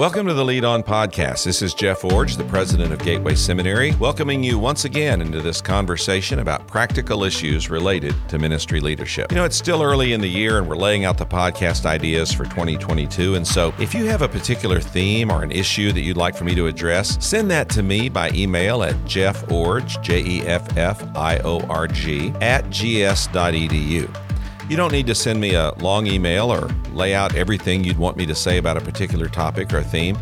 Welcome to the Lead On Podcast. This is Jeff Iorg, the president of Gateway Seminary, welcoming you once again into this conversation about practical issues related to ministry leadership. You know, it's still early in the year and we're laying out the podcast ideas for 2022. And so if you have a particular theme or an issue that you'd like for me to address, send that to me by email at Jeff Iorg, J E F F I O R G, at gs.edu. You don't need to send me a long email or lay out everything you'd want me to say about a particular topic or theme.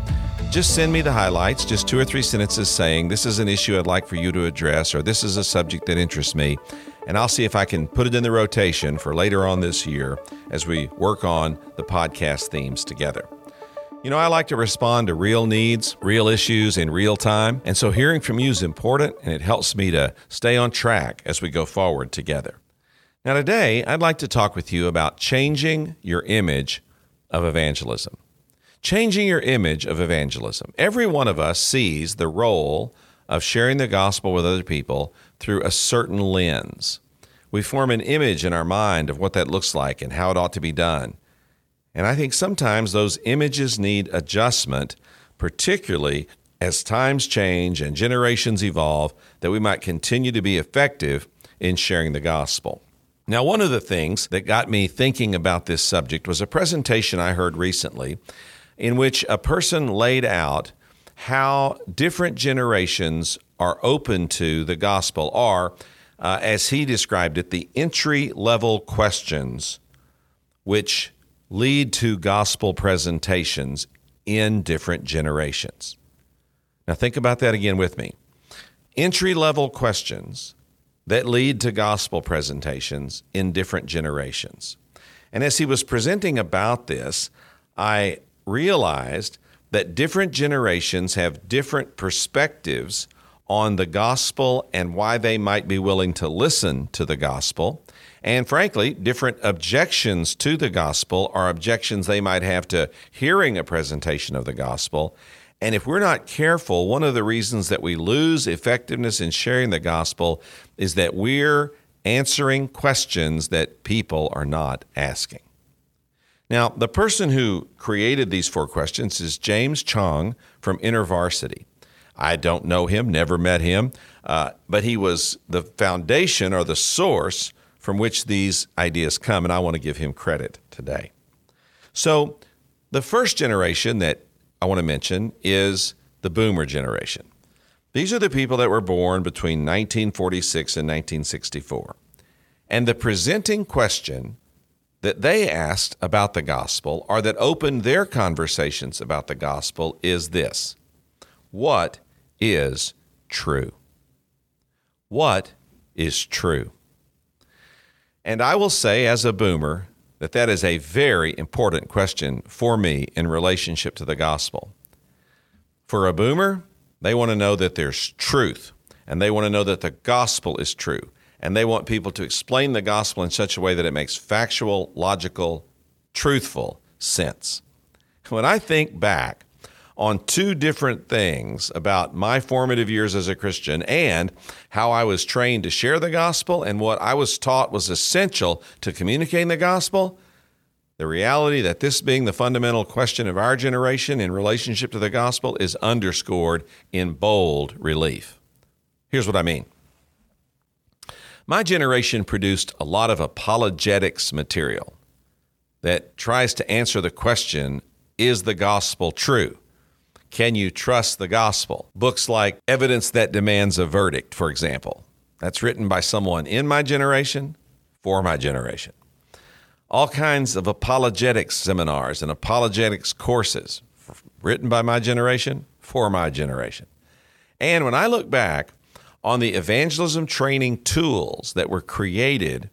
Just send me the highlights, just two or three sentences saying, This is an issue I'd like for you to address, or this is a subject that interests me. And I'll see if I can put it in the rotation for later on this year as we work on the podcast themes together. You know, I like to respond to real needs, real issues in real time. And so hearing from you is important and it helps me to stay on track as we go forward together. Now, today, I'd like to talk with you about changing your image of evangelism. Changing your image of evangelism. Every one of us sees the role of sharing the gospel with other people through a certain lens. We form an image in our mind of what that looks like and how it ought to be done. And I think sometimes those images need adjustment, particularly as times change and generations evolve, that we might continue to be effective in sharing the gospel. Now, one of the things that got me thinking about this subject was a presentation I heard recently in which a person laid out how different generations are open to the gospel, or, uh, as he described it, the entry level questions which lead to gospel presentations in different generations. Now, think about that again with me. Entry level questions that lead to gospel presentations in different generations. And as he was presenting about this, I realized that different generations have different perspectives on the gospel and why they might be willing to listen to the gospel. And frankly, different objections to the gospel are objections they might have to hearing a presentation of the gospel. And if we're not careful, one of the reasons that we lose effectiveness in sharing the gospel is that we're answering questions that people are not asking. Now, the person who created these four questions is James Choung from InterVarsity. I don't know him, never met him, uh, but he was the foundation or the source from which these ideas come, and I want to give him credit today. So, the first generation that I want to mention is the boomer generation. These are the people that were born between 1946 and 1964. And the presenting question that they asked about the gospel or that opened their conversations about the gospel is this What is true? What is true? And I will say, as a boomer, that that is a very important question for me in relationship to the gospel. For a boomer, they want to know that there's truth and they want to know that the gospel is true. And they want people to explain the gospel in such a way that it makes factual, logical, truthful sense. When I think back on two different things about my formative years as a Christian and how I was trained to share the gospel and what I was taught was essential to communicating the gospel, the reality that this being the fundamental question of our generation in relationship to the gospel is underscored in bold relief. Here's what I mean. My generation produced a lot of apologetics material that tries to answer the question is the gospel true? Can you trust the gospel? Books like Evidence That Demands a Verdict, for example. That's written by someone in my generation for my generation all kinds of apologetics seminars and apologetics courses written by my generation for my generation. And when I look back on the evangelism training tools that were created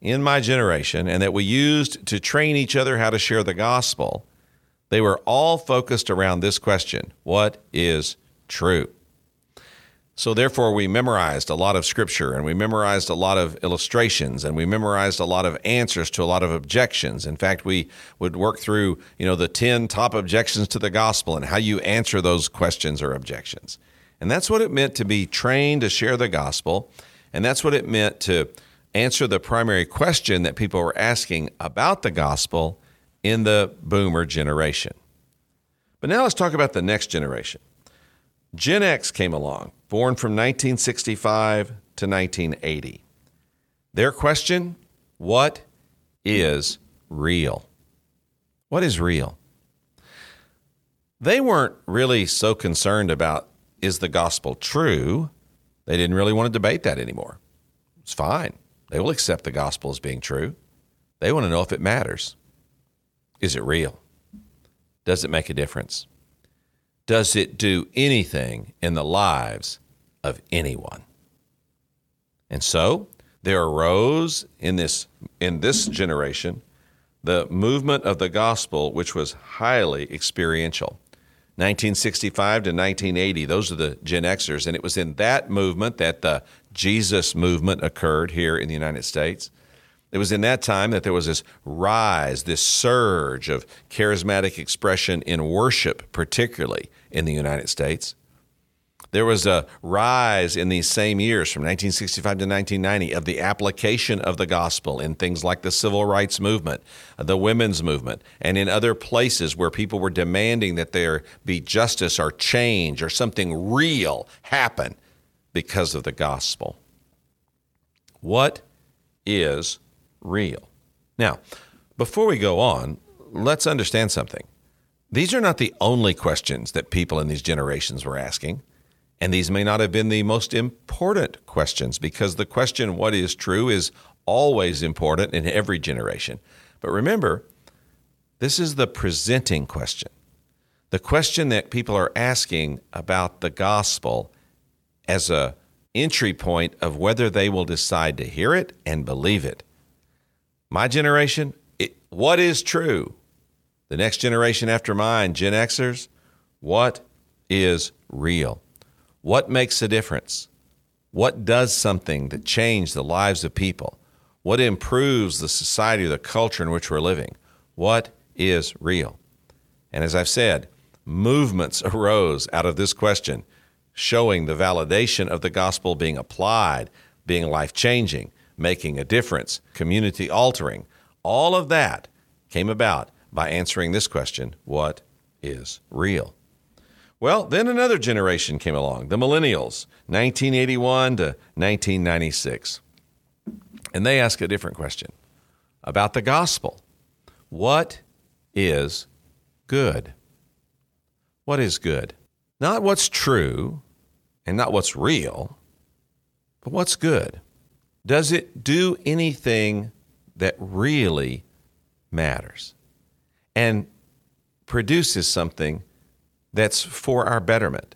in my generation and that we used to train each other how to share the gospel, they were all focused around this question What is true? So, therefore, we memorized a lot of scripture and we memorized a lot of illustrations and we memorized a lot of answers to a lot of objections. In fact, we would work through, you know, the 10 top objections to the gospel and how you answer those questions or objections. And that's what it meant to be trained to share the gospel. And that's what it meant to answer the primary question that people were asking about the gospel in the boomer generation. But now let's talk about the next generation. Gen X came along, born from 1965 to 1980. Their question What is real? What is real? They weren't really so concerned about is the gospel true? They didn't really want to debate that anymore. It's fine. They will accept the gospel as being true. They want to know if it matters. Is it real? Does it make a difference? Does it do anything in the lives of anyone? And so there arose in this in this generation the movement of the gospel which was highly experiential. 1965 to 1980, those are the Gen Xers. And it was in that movement that the Jesus movement occurred here in the United States. It was in that time that there was this rise, this surge of charismatic expression in worship, particularly in the United States. There was a rise in these same years from 1965 to 1990 of the application of the gospel in things like the civil rights movement, the women's movement, and in other places where people were demanding that there be justice or change or something real happen because of the gospel. What is real? Now, before we go on, let's understand something. These are not the only questions that people in these generations were asking. And these may not have been the most important questions because the question, what is true, is always important in every generation. But remember, this is the presenting question. The question that people are asking about the gospel as a entry point of whether they will decide to hear it and believe it. My generation, it, what is true? The next generation after mine, Gen Xers, what is real? What makes a difference? What does something that changes the lives of people? What improves the society or the culture in which we're living? What is real? And as I've said, movements arose out of this question, showing the validation of the gospel being applied, being life changing, making a difference, community altering. All of that came about by answering this question what is real? Well, then another generation came along, the millennials, 1981 to 1996. And they ask a different question about the gospel. What is good? What is good? Not what's true and not what's real, but what's good? Does it do anything that really matters and produces something that's for our betterment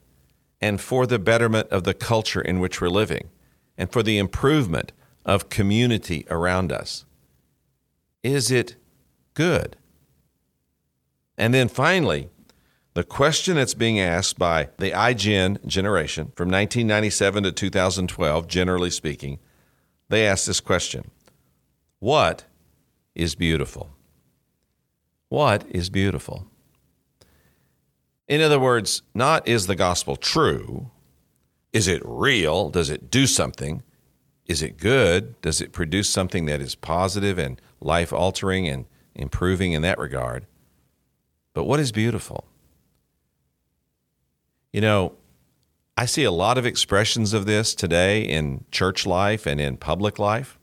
and for the betterment of the culture in which we're living and for the improvement of community around us? Is it good? And then finally, the question that's being asked by the iGen generation from 1997 to 2012, generally speaking, they ask this question What is beautiful? What is beautiful? In other words, not is the gospel true? Is it real? Does it do something? Is it good? Does it produce something that is positive and life altering and improving in that regard? But what is beautiful? You know, I see a lot of expressions of this today in church life and in public life.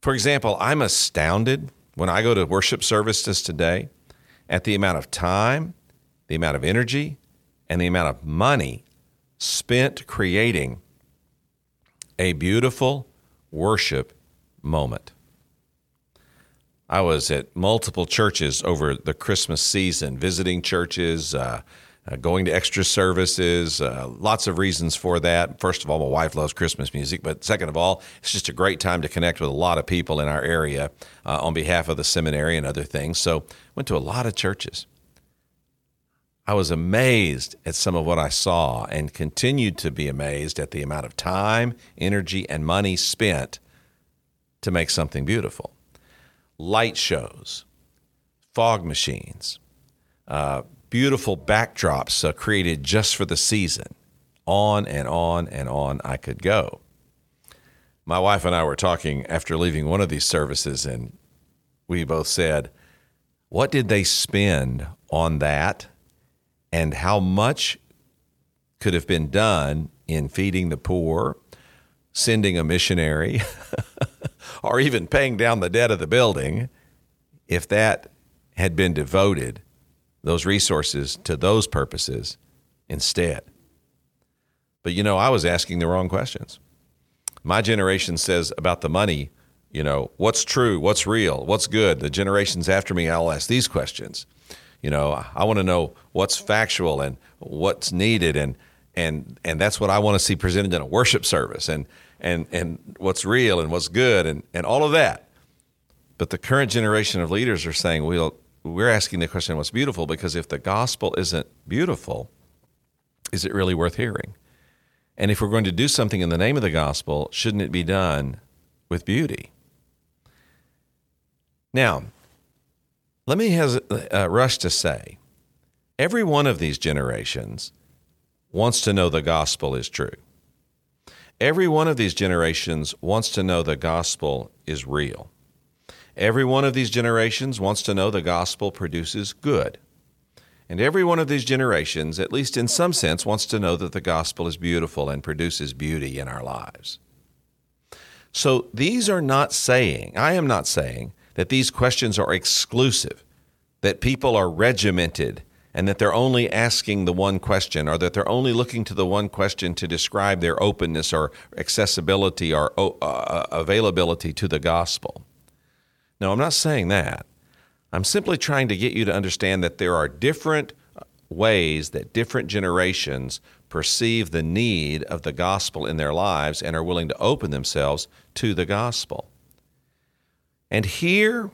For example, I'm astounded when I go to worship services today at the amount of time the amount of energy and the amount of money spent creating a beautiful worship moment. I was at multiple churches over the Christmas season, visiting churches, uh, uh, going to extra services, uh, lots of reasons for that. First of all, my wife loves Christmas music, but second of all, it's just a great time to connect with a lot of people in our area uh, on behalf of the seminary and other things. So, went to a lot of churches. I was amazed at some of what I saw and continued to be amazed at the amount of time, energy, and money spent to make something beautiful. Light shows, fog machines, uh, beautiful backdrops uh, created just for the season. On and on and on I could go. My wife and I were talking after leaving one of these services, and we both said, What did they spend on that? and how much could have been done in feeding the poor, sending a missionary, or even paying down the debt of the building if that had been devoted, those resources, to those purposes instead. But you know, I was asking the wrong questions. My generation says about the money, you know, what's true, what's real, what's good. The generations after me, I'll ask these questions. You know, I want to know what's factual and what's needed and and and that's what I want to see presented in a worship service and and and what's real and what's good and and all of that. But the current generation of leaders are saying, well, we're asking the question, what's beautiful? Because if the gospel isn't beautiful, is it really worth hearing? And if we're going to do something in the name of the gospel, shouldn't it be done with beauty? Now, let me has, uh, rush to say every one of these generations wants to know the gospel is true. Every one of these generations wants to know the gospel is real. Every one of these generations wants to know the gospel produces good. And every one of these generations, at least in some sense, wants to know that the gospel is beautiful and produces beauty in our lives. So these are not saying, I am not saying, that these questions are exclusive, that people are regimented and that they're only asking the one question or that they're only looking to the one question to describe their openness or accessibility or uh, uh, availability to the gospel. No, I'm not saying that. I'm simply trying to get you to understand that there are different ways that different generations perceive the need of the gospel in their lives and are willing to open themselves to the gospel. And here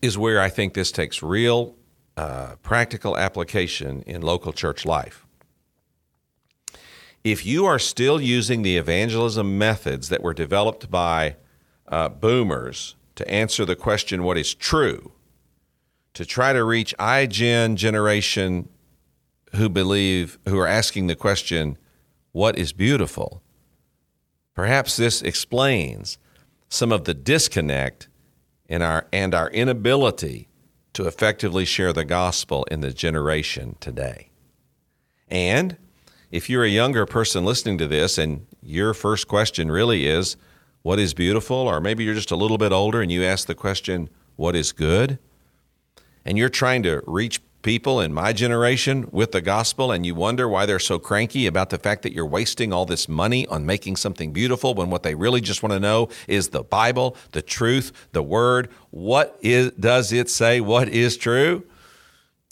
is where I think this takes real uh, practical application in local church life. If you are still using the evangelism methods that were developed by uh, boomers to answer the question, what is true, to try to reach iGen generation who believe, who are asking the question, what is beautiful, perhaps this explains some of the disconnect in our, and our inability to effectively share the gospel in the generation today. And if you're a younger person listening to this and your first question really is, What is beautiful? or maybe you're just a little bit older and you ask the question, What is good? and you're trying to reach people in my generation with the gospel and you wonder why they're so cranky about the fact that you're wasting all this money on making something beautiful when what they really just want to know is the Bible, the truth, the word. What is does it say what is true?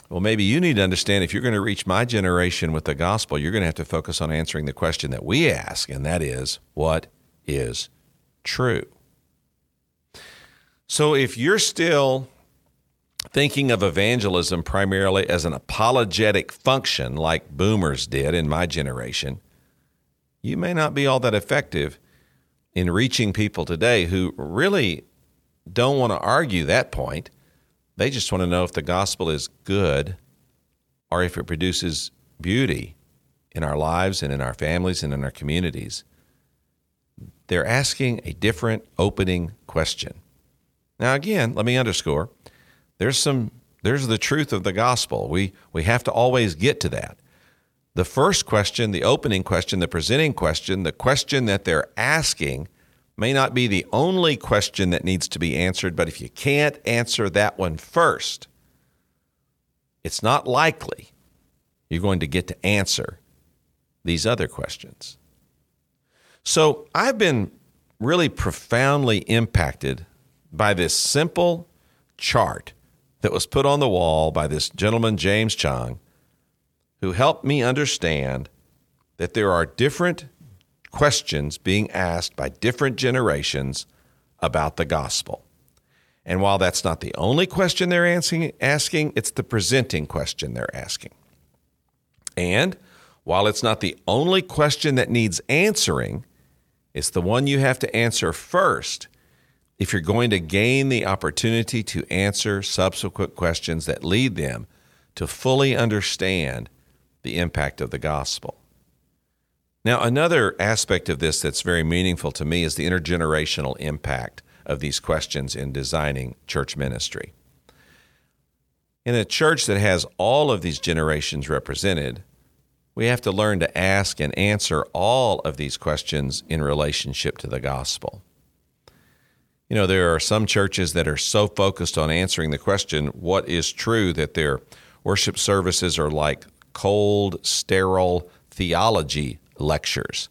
Well, maybe you need to understand if you're going to reach my generation with the gospel, you're going to have to focus on answering the question that we ask, and that is, what is true? So if you're still thinking of evangelism primarily as an apologetic function like boomers did in my generation, you may not be all that effective in reaching people today who really don't want to argue that point. They just want to know if the gospel is good or if it produces beauty in our lives and in our families and in our communities. They're asking a different opening question. Now, again, let me underscore there's some there's the truth of the gospel. We we have to always get to that. The first question, the opening question, the presenting question, the question that they're asking may not be the only question that needs to be answered, but if you can't answer that one first, it's not likely you're going to get to answer these other questions. So I've been really profoundly impacted by this simple chart that was put on the wall by this gentleman, James Choung, who helped me understand that there are different questions being asked by different generations about the gospel. And while that's not the only question they're asking, asking, it's the presenting question they're asking. And while it's not the only question that needs answering, it's the one you have to answer first if you're going to gain the opportunity to answer subsequent questions that lead them to fully understand the impact of the gospel. Now, another aspect of this that's very meaningful to me is the intergenerational impact of these questions in designing church ministry. In a church that has all of these generations represented, we have to learn to ask and answer all of these questions in relationship to the gospel. You know, there are some churches that are so focused on answering the question, what is true, that their worship services are like cold, sterile theology lectures.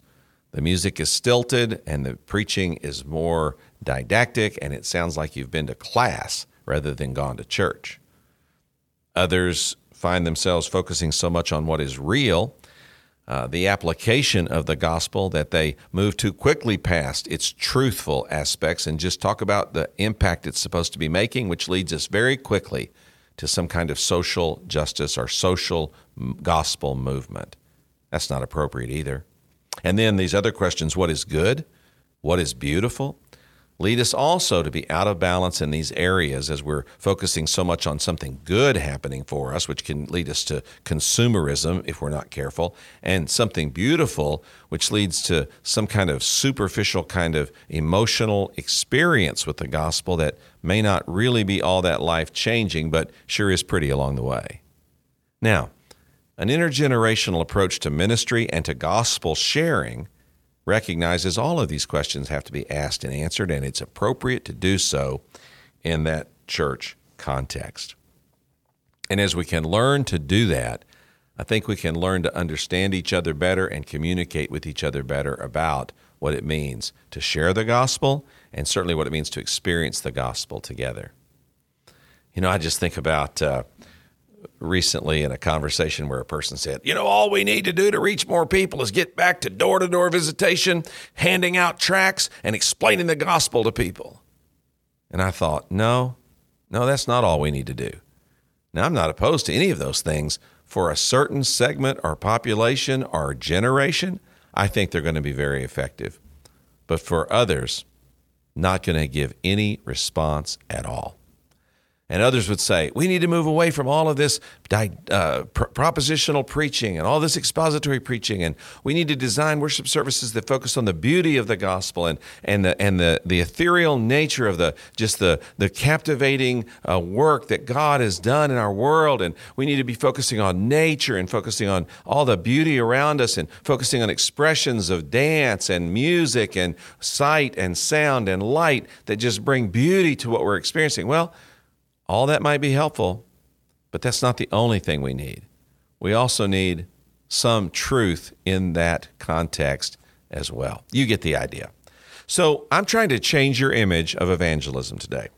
The music is stilted and the preaching is more didactic, and it sounds like you've been to class rather than gone to church. Others find themselves focusing so much on what is real, uh, the application of the gospel, that they move too quickly past its truthful aspects and just talk about the impact it's supposed to be making, which leads us very quickly to some kind of social justice or social gospel movement. That's not appropriate either. And then these other questions what is good? What is beautiful? Lead us also to be out of balance in these areas as we're focusing so much on something good happening for us, which can lead us to consumerism if we're not careful, and something beautiful, which leads to some kind of superficial kind of emotional experience with the gospel that may not really be all that life changing, but sure is pretty along the way. Now, an intergenerational approach to ministry and to gospel sharing recognizes all of these questions have to be asked and answered, and it's appropriate to do so in that church context. And as we can learn to do that, I think we can learn to understand each other better and communicate with each other better about what it means to share the gospel and certainly what it means to experience the gospel together. You know, I just think about uh, recently in a conversation where a person said, You know, all we need to do to reach more people is get back to door to door visitation, handing out tracts, and explaining the gospel to people. And I thought, No, no, that's not all we need to do. Now, I'm not opposed to any of those things. For a certain segment or population or generation, I think they're going to be very effective. But for others, not going to give any response at all. And others would say, we need to move away from all of this uh, pr- propositional preaching and all this expository preaching. And we need to design worship services that focus on the beauty of the gospel and, and, the, and the, the ethereal nature of the just the, the captivating uh, work that God has done in our world. And we need to be focusing on nature and focusing on all the beauty around us and focusing on expressions of dance and music and sight and sound and light that just bring beauty to what we're experiencing. Well, all that might be helpful, but that's not the only thing we need. We also need some truth in that context as well. You get the idea. So, I'm trying to change your image of evangelism today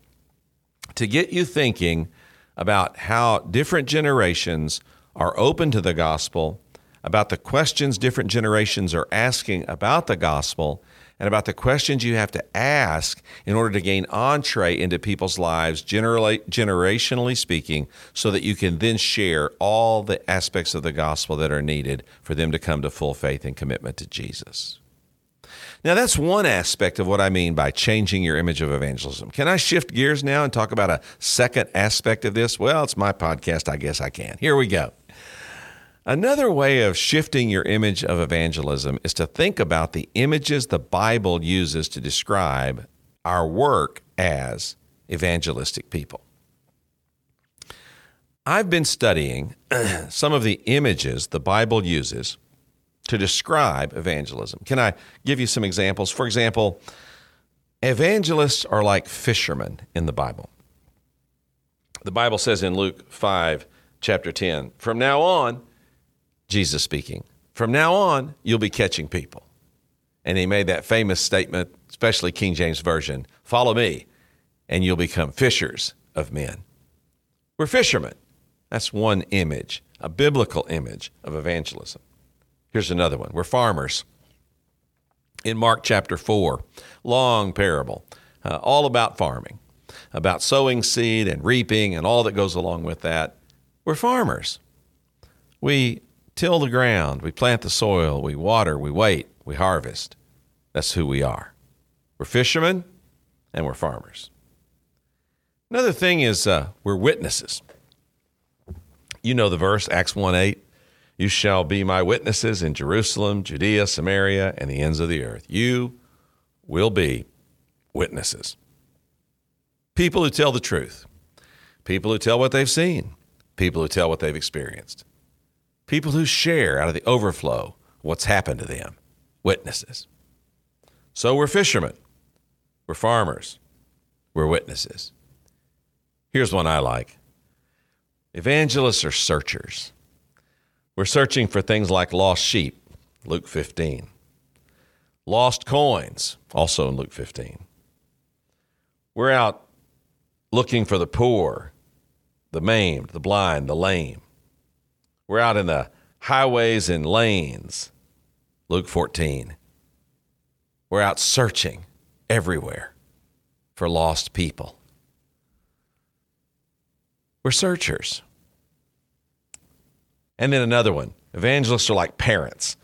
to get you thinking about how different generations are open to the gospel, about the questions different generations are asking about the gospel, and about the questions you have to ask in order to gain entree into people's lives, generally, generationally speaking, so that you can then share all the aspects of the gospel that are needed for them to come to full faith and commitment to Jesus. Now, that's one aspect of what I mean by changing your image of evangelism. Can I shift gears now and talk about a second aspect of this? Well, it's my podcast. I guess I can. Here we go. Another way of shifting your image of evangelism is to think about the images the Bible uses to describe our work as evangelistic people. I've been studying some of the images the Bible uses to describe evangelism. Can I give you some examples? For example, evangelists are like fishermen in the Bible. The Bible says in Luke 5, chapter 10, from now on, Jesus speaking. From now on, you'll be catching people. And he made that famous statement, especially King James Version follow me, and you'll become fishers of men. We're fishermen. That's one image, a biblical image of evangelism. Here's another one we're farmers. In Mark chapter 4, long parable, uh, all about farming, about sowing seed and reaping and all that goes along with that. We're farmers. We till the ground, we plant the soil, we water, we wait, we harvest. That's who we are. We're fishermen and we're farmers. Another thing is uh, we're witnesses. You know the verse, Acts 1 8. You shall be my witnesses in Jerusalem, Judea, Samaria, and the ends of the earth. You will be witnesses. People who tell the truth, people who tell what they've seen, people who tell what they've experienced, people who share out of the overflow what's happened to them, witnesses. So we're fishermen, we're farmers, we're witnesses. Here's one I like evangelists are searchers. We're searching for things like lost sheep, Luke 15, lost coins, also in Luke 15. We're out looking for the poor, the maimed, the blind, the lame. We're out in the highways and lanes, Luke 14. We're out searching everywhere for lost people. We're searchers. And then another one evangelists are like parents.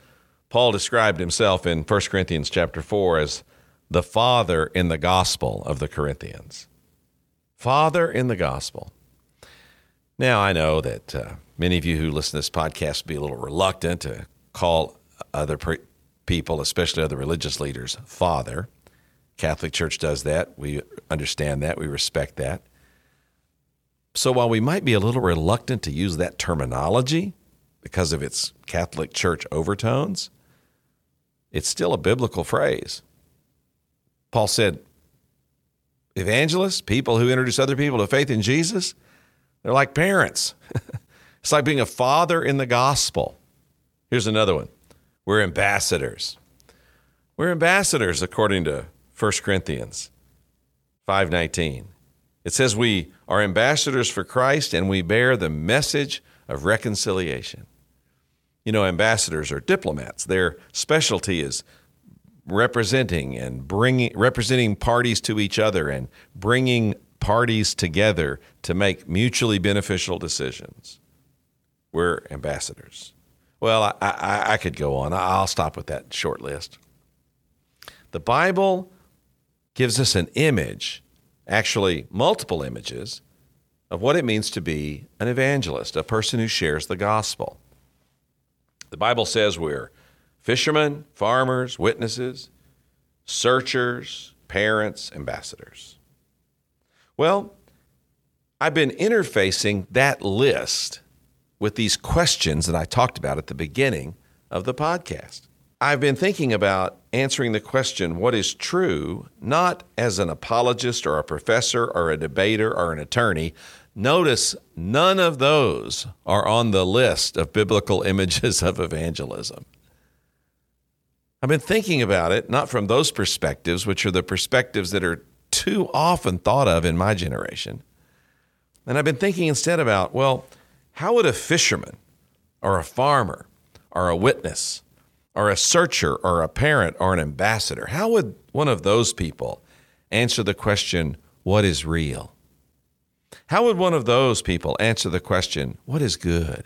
Paul described himself in 1 Corinthians chapter 4 as the father in the gospel of the Corinthians. Father in the gospel. Now, I know that uh, many of you who listen to this podcast be a little reluctant to call other pre- people, especially other religious leaders, father. Catholic Church does that. We understand that. We respect that. So while we might be a little reluctant to use that terminology because of its Catholic Church overtones, it's still a biblical phrase. Paul said, evangelists, people who introduce other people to faith in Jesus, they're like parents. it's like being a father in the gospel. Here's another one. We're ambassadors. We're ambassadors according to 1 Corinthians 5:19. It says we are ambassadors for Christ and we bear the message of reconciliation. You know, ambassadors are diplomats. Their specialty is representing and bringing representing parties to each other and bringing parties together to make mutually beneficial decisions. We're ambassadors. Well, I, I, I could go on. I'll stop with that short list. The Bible gives us an image, actually, multiple images, of what it means to be an evangelist, a person who shares the gospel. The Bible says we're fishermen, farmers, witnesses, searchers, parents, ambassadors. Well, I've been interfacing that list with these questions that I talked about at the beginning of the podcast. I've been thinking about answering the question, what is true, not as an apologist or a professor or a debater or an attorney. Notice none of those are on the list of biblical images of evangelism. I've been thinking about it, not from those perspectives, which are the perspectives that are too often thought of in my generation. And I've been thinking instead about, well, how would a fisherman or a farmer or a witness or a searcher or a parent or an ambassador, how would one of those people answer the question, what is real? How would one of those people answer the question, what is good?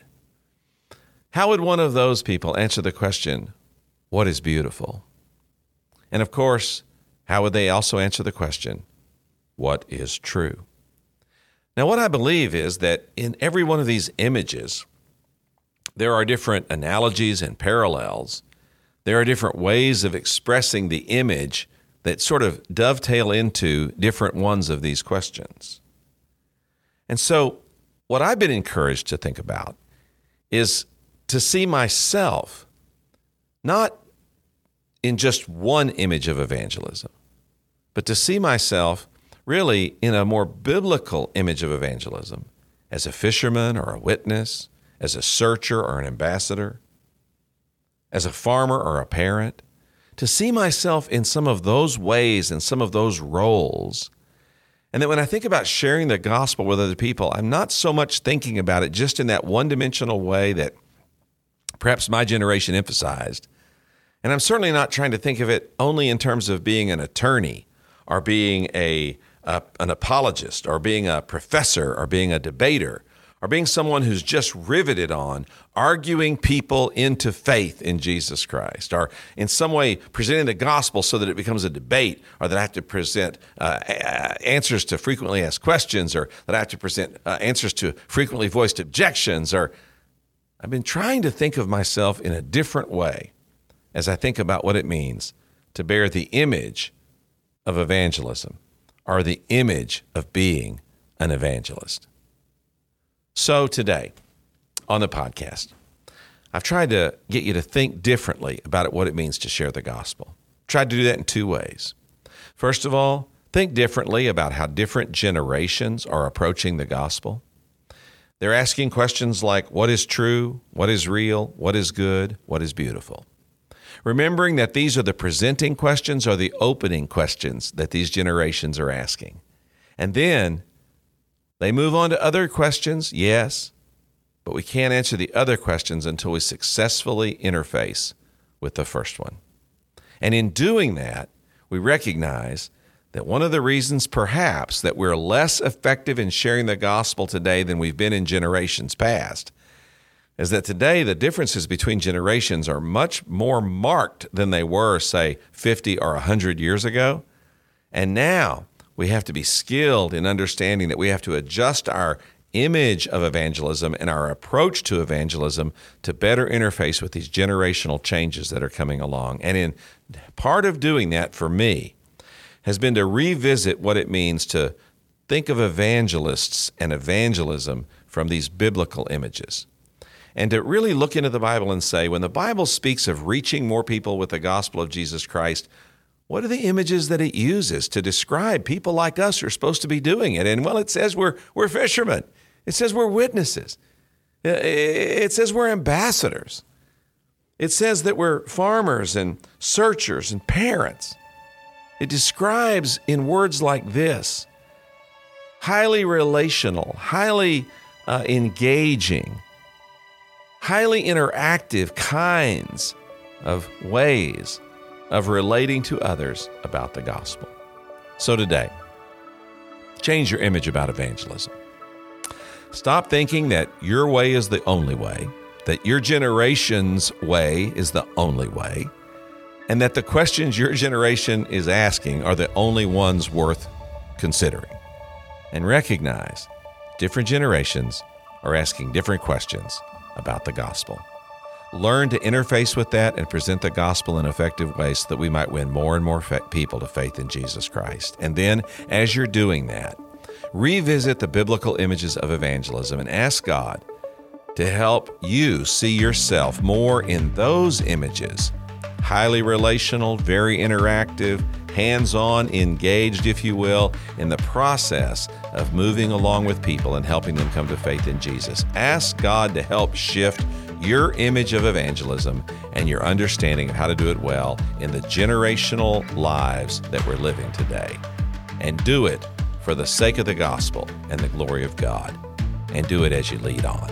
How would one of those people answer the question, what is beautiful? And of course, how would they also answer the question, what is true? Now, what I believe is that in every one of these images, there are different analogies and parallels. There are different ways of expressing the image that sort of dovetail into different ones of these questions. And so, what I've been encouraged to think about is to see myself not in just one image of evangelism, but to see myself really in a more biblical image of evangelism as a fisherman or a witness, as a searcher or an ambassador, as a farmer or a parent, to see myself in some of those ways and some of those roles. And that when I think about sharing the gospel with other people, I'm not so much thinking about it just in that one dimensional way that perhaps my generation emphasized, and I'm certainly not trying to think of it only in terms of being an attorney or being a, a, an apologist or being a professor or being a debater or being someone who's just riveted on arguing people into faith in Jesus Christ or in some way presenting the gospel so that it becomes a debate or that I have to present uh, answers to frequently asked questions or that I have to present uh, answers to frequently voiced objections or I've been trying to think of myself in a different way as I think about what it means to bear the image of evangelism or the image of being an evangelist. So, today on the podcast, I've tried to get you to think differently about what it means to share the gospel. Tried to do that in two ways. First of all, think differently about how different generations are approaching the gospel. They're asking questions like what is true, what is real, what is good, what is beautiful. Remembering that these are the presenting questions or the opening questions that these generations are asking. And then they move on to other questions, yes, but we can't answer the other questions until we successfully interface with the first one. And in doing that, we recognize that one of the reasons, perhaps, that we're less effective in sharing the gospel today than we've been in generations past is that today the differences between generations are much more marked than they were, say, 50 or 100 years ago. And now we have to be skilled in understanding that we have to adjust our image of evangelism and our approach to evangelism to better interface with these generational changes that are coming along. And in part of doing that for me has been to revisit what it means to think of evangelists and evangelism from these biblical images. And to really look into the Bible and say, when the Bible speaks of reaching more people with the gospel of Jesus Christ, what are the images that it uses to describe people like us who are supposed to be doing it? And well, it says we're, we're fishermen, it says we're witnesses, it says we're ambassadors, it says that we're farmers and searchers and parents. It describes in words like this highly relational, highly uh, engaging, highly interactive kinds of ways of relating to others about the gospel. So today, change your image about evangelism. Stop thinking that your way is the only way, that your generation's way is the only way and that the questions your generation is asking are the only ones worth considering. And recognize different generations are asking different questions about the gospel. Learn to interface with that and present the gospel in effective ways so that we might win more and more people to faith in Jesus Christ. And then, as you're doing that, revisit the biblical images of evangelism and ask God to help you see yourself more in those images highly relational, very interactive, hands on, engaged, if you will, in the process of moving along with people and helping them come to faith in Jesus. Ask God to help shift your image of evangelism and your understanding of how to do it well in the generational lives that we're living today. And do it for the sake of the gospel and the glory of God. And do it as you lead on.